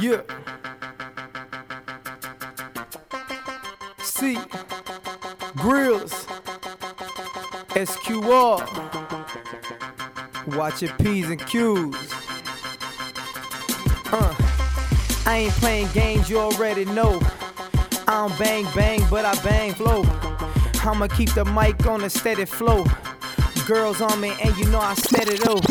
Yeah. C. Grills. SQR. Watch your P's and Q's. Uh, I ain't playing games, you already know. I don't bang bang, but I bang flow. I'ma keep the mic on a steady flow. Girls on me, and you know I set it up.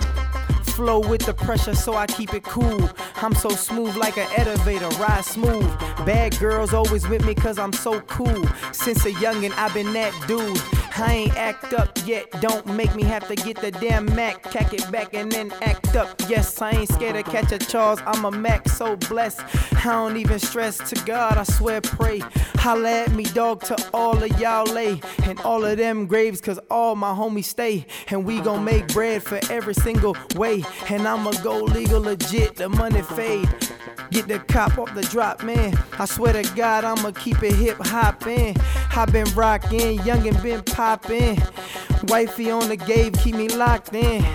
Flow with the pressure, so I keep it cool. I'm so smooth like an elevator, ride smooth. Bad girls always with me cause I'm so cool. Since a youngin', I've been that dude. I ain't act up yet, don't make me have to get the damn Mac, cack it back and then act up. Yes, I ain't scared to catch a Charles, I'm a Mac, so blessed. I don't even stress to God, I swear, pray. Holla at me, dog, to all of y'all lay. And all of them graves, cause all my homies stay. And we gon' make bread for every single way. And I'ma go legal legit, the money fade. Get the cop off the drop, man. I swear to God, I'ma keep it hip hoppin'. I been rockin', young and been poppin'. Wifey on the game, keep me locked in.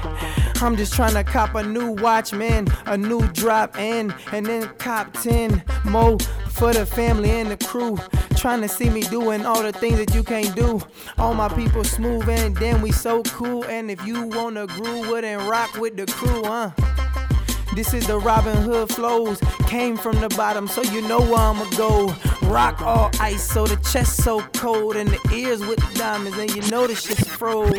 I'm just trying to cop a new watch, man, a new drop in, and then cop 10 more for the family and the crew. Trying to see me doing all the things that you can't do. All my people smooth and then we so cool. And if you wanna groove with and rock with the crew, huh? This is the Robin Hood flows. Came from the bottom, so you know where I'ma go. Rock all ice, so the chest so cold, and the ears with the diamonds, and you know the shit's froze.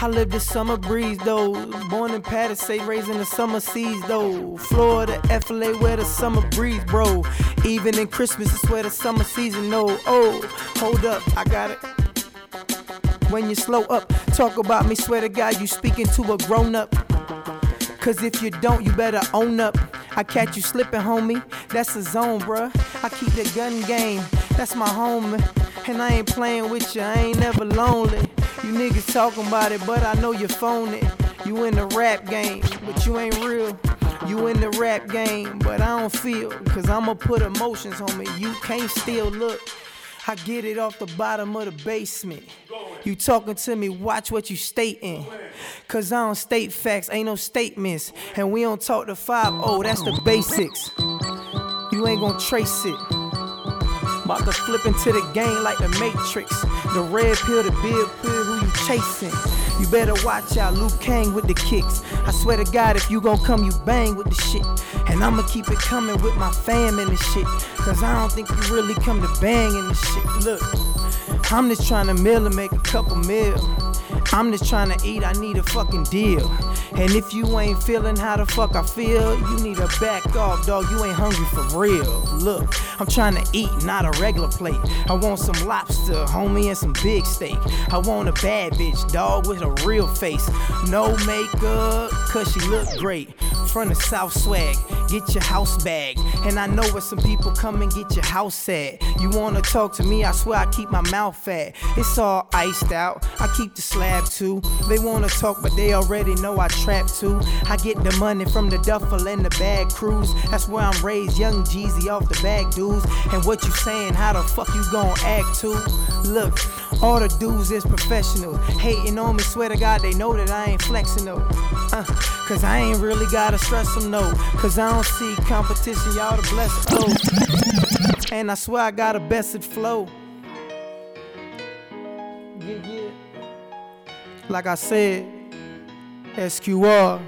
I live the summer breeze though. Born in Patterson, raised in the summer seas though. Florida, FLA, where the summer breeze, bro. Even in Christmas, it's where the summer season, no. Oh, hold up, I got it. When you slow up, talk about me, swear to God, you speaking to a grown up. Cause if you don't, you better own up. I catch you slipping, homie. That's a zone, bruh. I keep the gun game. That's my home. And I ain't playing with you. I ain't never lonely. You niggas talking about it, but I know you phone it. You in the rap game, but you ain't real. You in the rap game, but I don't feel. Cause I'ma put emotions on me. You can't still look. I get it off the bottom of the basement. You talking to me, watch what you stating. Cause I don't state facts, ain't no statements. And we don't talk to 5 oh, that's the basics. You ain't gonna trace it. About to flip into the game like the Matrix. The red pill, the bill pill, who you chasing? You better watch out, Liu Kang with the kicks. I swear to God, if you gon' come, you bang with the shit. And I'ma keep it coming with my fam and the shit. Cause I don't think you really come to bang in the shit. Look, I'm just trying to mill and make a couple mil. I'm just trying to eat, I need a fucking deal. And if you ain't feeling how the fuck I feel, you need to back off, dog. You ain't hungry for real. Look, I'm trying to eat, not a regular plate. I want some lobster, homie, and some big steak. I want a bad bitch, dog, with a real face. No makeup, cause she look great. From the South swag, get your house bag. And I know where some people come and get your house at. You wanna talk to me, I swear I keep my mouth fat. It's all iced out, I keep the slab too. They wanna talk, but they already know I trap too. I get the money from the duffel and the bag crews. That's where I'm raised, young Jeezy off the bag dudes. And what you saying, how the fuck you gon' act too? Look, all the dudes is professional. Hating on me, swear to God, they know that I ain't flexing though. Uh, Cause I ain't really gotta stress them, no. Cause I don't see competition, y'all the blessed. Oh. And I swear I got a best flow. Yeah, yeah. Like I said, SQR.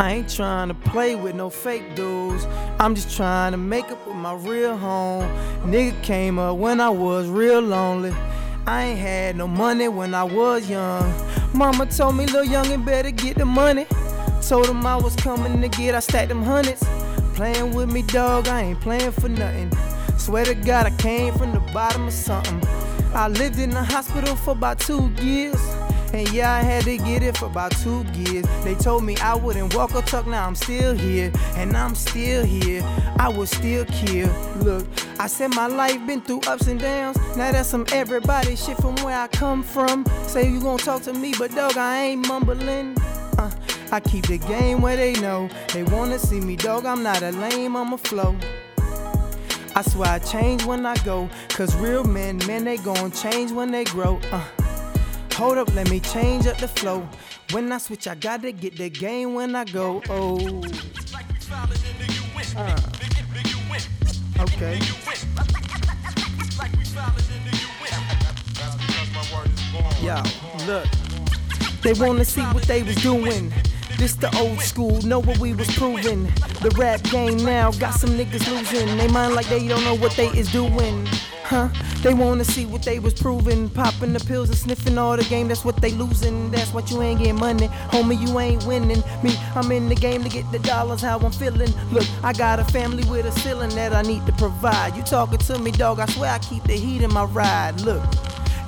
I ain't trying to play with no fake dudes. I'm just trying to make up with my real home. Nigga came up when I was real lonely. I ain't had no money when I was young. Mama told me, little youngin' better get the money. Told him I was coming to get, I stacked them hundreds. Playing with me, dog, I ain't playing for nothing. Swear to God, I came from the bottom of something. I lived in the hospital for about two years. And yeah, I had to get it for about two years. They told me I wouldn't walk or talk, now I'm still here. And I'm still here, I was still kill. Look, I said my life been through ups and downs. Now that's some everybody shit from where I come from. Say you gon' talk to me, but dog, I ain't mumbling. Uh, I keep the game where they know. They wanna see me, dog, I'm not a lame, I'm a flow. I swear I change when I go. Cause real men, men, they gon' change when they grow. Uh. Hold up, let me change up the flow. When I switch, I gotta get the game when I go. Oh. Uh. Okay. Yo, look. They wanna see what they was doing. This the old school, know what we was proving. The rap game now got some niggas losing. They mind like they don't know what they is doing. Huh? They wanna see what they was proving. Popping the pills and sniffing all the game, that's what they losing. That's what you ain't getting money. Homie, you ain't winning. Me, I'm in the game to get the dollars, how I'm feeling. Look, I got a family with a ceiling that I need to provide. You talking to me, dog, I swear I keep the heat in my ride. Look.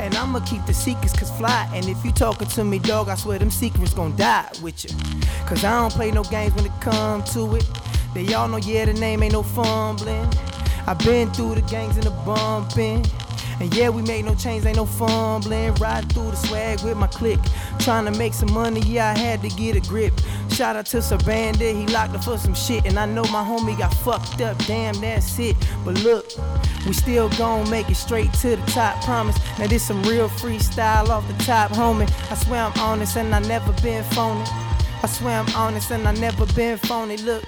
And I'ma keep the secrets cause fly. And if you talking to me, dog, I swear them secrets gon' die with you. Cause I don't play no games when it come to it. They all know, yeah, the name ain't no fumbling. I been through the gangs and the bumping. And yeah, we make no change, ain't no fumbling. Riding through the swag with my clique. Trying to make some money, yeah, I had to get a grip. Shout out to Sir he locked up for some shit. And I know my homie got fucked up, damn, that's it. But look, we still gon' make it straight to the top, promise. Now this some real freestyle off the top, homie. I swear I'm honest and I never been phony. I swear I'm honest and I never been phony. Look,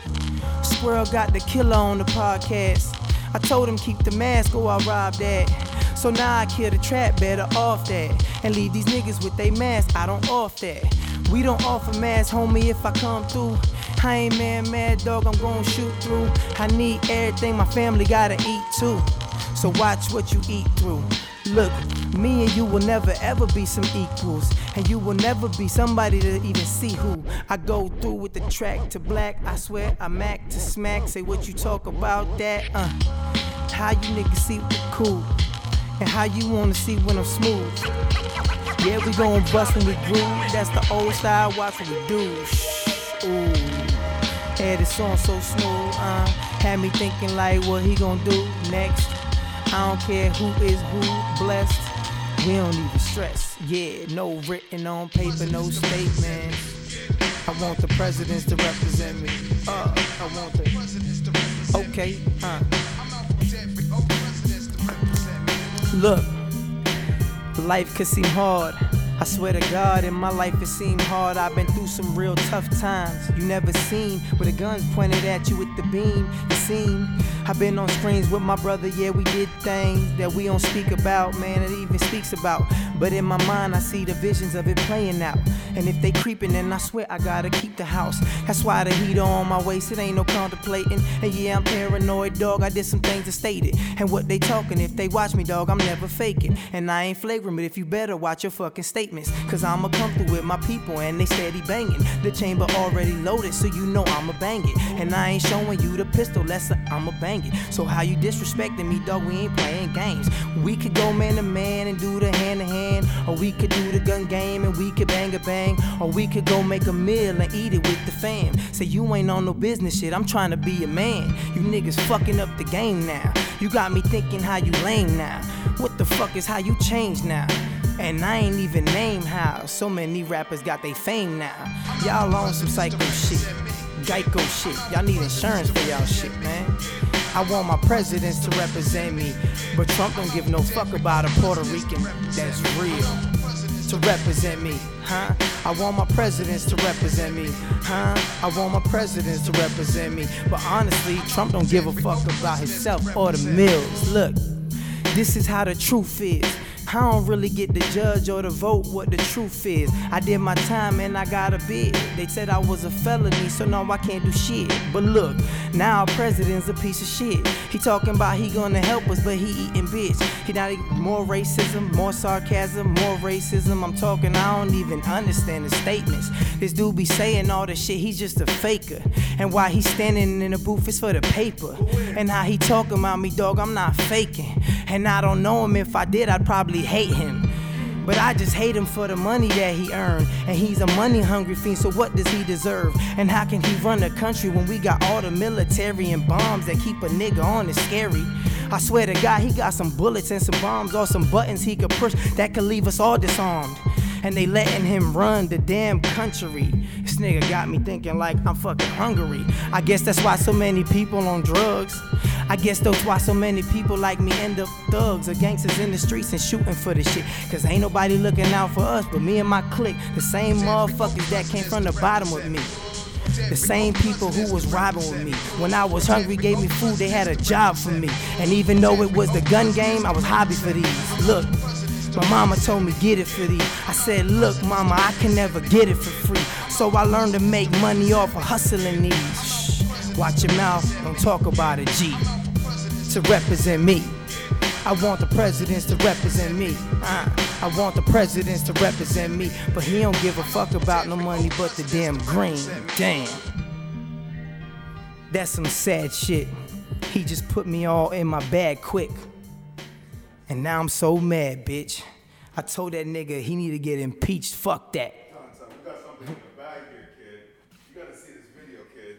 Squirrel got the killer on the podcast. I told him keep the mask or I'll rob that. So now I kill the trap, better off that. And leave these niggas with they mask, I don't off that. We don't offer mask, homie, if I come through. I ain't man, mad dog, I'm gon' shoot through. I need everything, my family gotta eat too. So watch what you eat through. Look, me and you will never ever be some equals. And you will never be somebody to even see who. I go through with the track to black. I swear I'm act to smack. Say what you talk about that. Uh, how you niggas see what cool. And how you wanna see when I'm smooth. Yeah, we gon' bust when we groove. That's the old style, watch what we do. Shh, ooh. Yeah, this song so smooth, uh. Had me thinking like what he gon' do next. I don't care who is who, blessed. We don't even stress. Yeah, no written on paper, no statement. I want the presidents to represent me. Uh, I want the. Presidents to represent me. Okay, uh. Look, life could seem hard. I swear to God, in my life it seemed hard. I've been through some real tough times. You never seen with a gun pointed at you with the beam. You seen? I've been on screens with my brother, yeah, we did things that we don't speak about, man, it even speaks about. But in my mind, I see the visions of it playing out. And if they creeping, then I swear I gotta keep the house. That's why the heater on my waist, it ain't no contemplating. And yeah, I'm paranoid, dog. I did some things to state it. And what they talking, if they watch me, dog, I'm never faking. And I ain't flagrant, but if you better watch your fucking statements. Cause I'ma come through with my people and they steady banging. The chamber already loaded, so you know I'ma bang it. And I ain't showing you the pistol, less I'ma bang So how you disrespecting me, dog? We ain't playing games. We could go man to man and do the hand to hand. Or we could do the gun game and we could bang a bang. Or we could go make a meal and eat it with the fam. Say you ain't on no business shit, I'm trying to be a man. You niggas fucking up the game now. You got me thinking how you lame now. What the fuck is how you change now? And I ain't even name how so many rappers got they fame now. Y'all on some psycho shit, Geico shit. Y'all need insurance for y'all shit, man. I want my presidents to represent me, but Trump don't give no fuck about a Puerto Rican that's real to represent me, huh? I want my presidents to represent me, huh? I want my presidents to represent me, but honestly, Trump don't give a fuck about himself or the mills. Look, this is how the truth is. I don't really get to judge or to vote what the truth is. I did my time and I got a bid. They said I was a felony, so now I can't do shit. But look, now our president's a piece of shit. He talking about he gonna help us, but he eating bitch. He not more racism, more sarcasm, more racism. I'm talking, I don't even understand the statements. This dude be saying all this shit, he's just a faker. And why he standing in the booth is for the paper. And how he talking about me, dog, I'm not faking. And I don't know him. If I did, I'd probably hate him. But I just hate him for the money that he earned. And he's a money hungry fiend, so what does he deserve? And how can he run the country when we got all the military and bombs that keep a nigga on? It's scary. I swear to God, he got some bullets and some bombs or some buttons he could push that could leave us all disarmed. And they letting him run the damn country. This nigga got me thinking like I'm fucking hungry. I guess that's why so many people on drugs. I guess that's why so many people like me end up thugs or gangsters in the streets and shooting for the shit. Cause ain't nobody looking out for us but me and my clique. The same motherfuckers that came from the bottom with me. The same people who was robbing with me. When I was hungry, gave me food, they had a job for me. And even though it was the gun game, I was hobby for these. Look, my mama told me get it for thee. I said, look, mama, I can never get it for free. So I learned to make money off of hustling these. Shh, watch your mouth, don't talk about a G. To represent me. I want the presidents to represent me. Uh, I want the presidents to represent me. But he don't give a fuck about no money but the damn green. Damn. That's some sad shit. He just put me all in my bag quick. And now I'm so mad, bitch. I told that nigga he need to get impeached. Fuck that.